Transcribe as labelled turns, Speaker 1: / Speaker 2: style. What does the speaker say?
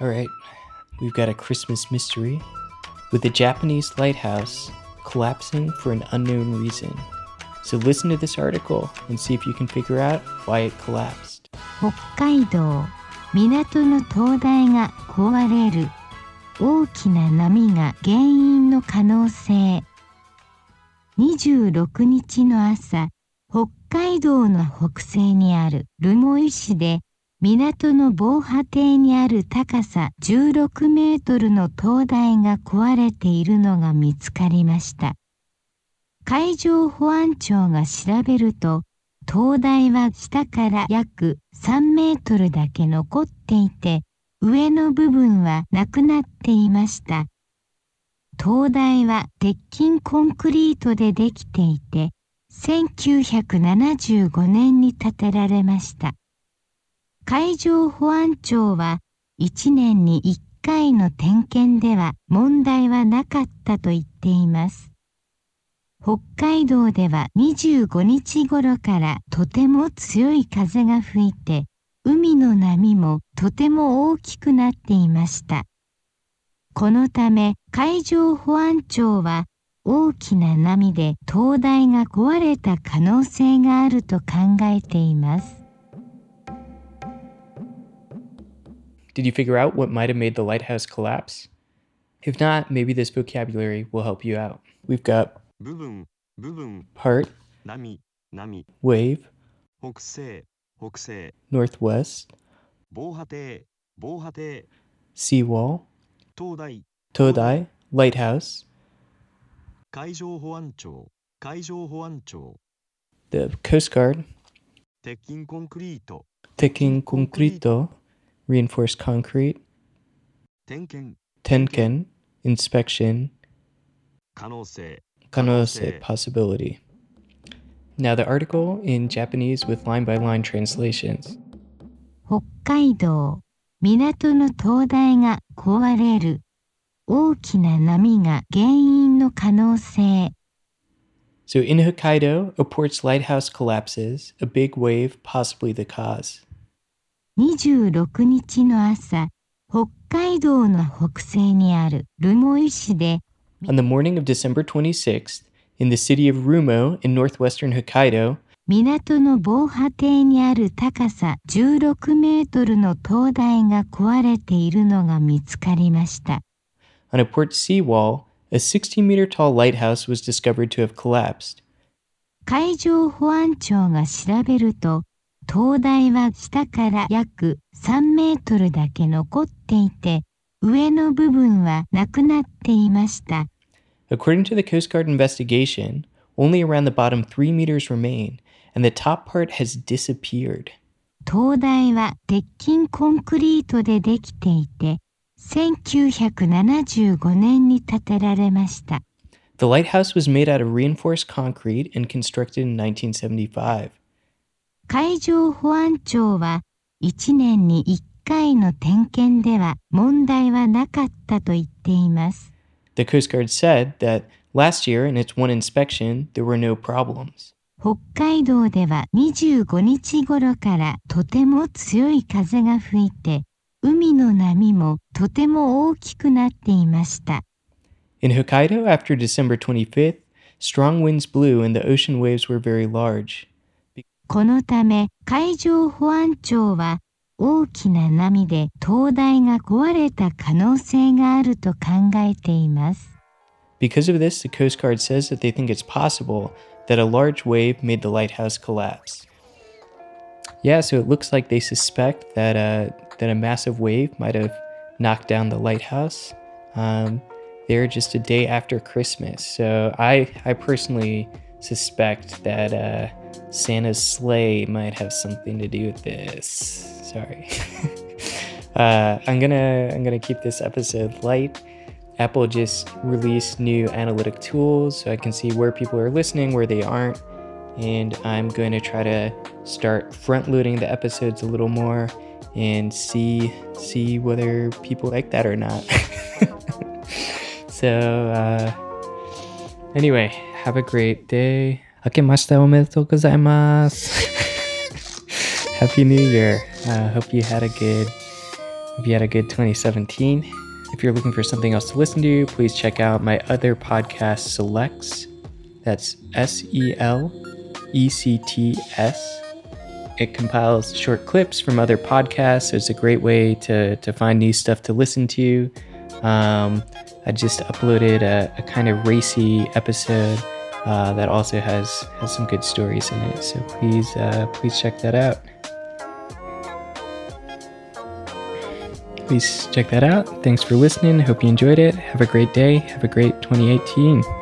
Speaker 1: All right, we've got a Christmas mystery with a Japanese lighthouse collapsing for an unknown reason. So listen to this article and see if you can figure out why it collapsed.
Speaker 2: 北海道港の灯台が壊れる大きな波が原因の可能性26日の朝北海道の北西にある留萌市で港の防波堤にある高さ16メートルの灯台が壊れているのが見つかりました。海上保安庁が調べると、灯台は下から約3メートルだけ残っていて、上の部分はなくなっていました。灯台は鉄筋コンクリートでできていて、1975年に建てられました。海上保安庁は1年に1回の点検では問題はなかったと言っています。北海道では25日頃からとても強い風が吹いて、海の波もとても大きくなっていました。このため海上保安庁は大きな波で灯台が壊れた可能性があると考えています。
Speaker 1: Did you figure out what might have made the lighthouse collapse? If not, maybe this vocabulary will help you out. We've got 部分部分 part 波波 wave 北西北西 northwest 防波堤防波堤 seawall 灯台灯台 lighthouse 海上保安庁海上保安庁 the coast guard 鉄筋コンクリート鉄筋コンクリート reinforced concrete 点検点 検 inspection 可能性 kanose possibility. Now the article in Japanese with line by line translations.
Speaker 2: 北海道港の灯台が壊れる大きな波が原因の可能性
Speaker 1: So in Hokkaido, a port's lighthouse collapses, a big wave possibly the cause.
Speaker 2: 26日の朝、北海道の北西にある留萌市で
Speaker 1: On the morning of December 26th, in the city of Rumo in northwestern Hokkaido,
Speaker 2: 港の防波堤にある高さ16メートルの灯台が壊れているのが見つかりました。
Speaker 1: On a port seawall, a 60 meter tall lighthouse was discovered to have collapsed.
Speaker 2: 海上保安庁が調べると、灯台は下から約3メートルだけ残っていて、上の部分はなくなっていました。
Speaker 1: According to the Coast Guard investigation, only around the bottom 3 meters remain, and the top part has disappeared.
Speaker 2: 灯台は鉄筋コンクリートでできていて、1975年に建てられました。
Speaker 1: The lighthouse was made out of reinforced concrete and constructed in 1975.
Speaker 2: 海上保安庁は1年に1回の点検では問題はなかったと言っています。
Speaker 1: The Coast Guard said that last year in its one inspection there were no problems.
Speaker 2: 北海道では25日頃からとても強い風が吹いて海の波もとても大きくなっていました。
Speaker 1: In Hokkaido after December 25th, strong winds blew and the ocean waves were very large.
Speaker 2: このため海上保安庁は大きな波で灯台が壊れた可能性があると考えています。
Speaker 1: Because of this, the Coast Guard says that they think it's possible that a large wave made the lighthouse collapse. Yeah, so it looks like they suspect that uh, that a massive wave might have knocked down the lighthouse. Um, they're just a day after Christmas, so I I personally suspect that uh, Santa's sleigh might have something to do with this. Sorry. uh, I'm gonna I'm gonna keep this episode light. Apple just released new analytic tools so I can see where people are listening, where they aren't, and I'm going to try to start front loading the episodes a little more and see see whether people like that or not. so uh, anyway, have a great day. 明けましておめでとうございます。Happy New Year. I uh, hope you had a good hope you had a good 2017. If you're looking for something else to listen to, please check out my other podcast, Selects. That's S E L E C T S. It compiles short clips from other podcasts. It's a great way to, to find new stuff to listen to. Um, I just uploaded a, a kind of racy episode uh, that also has has some good stories in it. So please uh, please check that out. Please check that out. Thanks for listening. Hope you enjoyed it. Have a great day. Have a great 2018.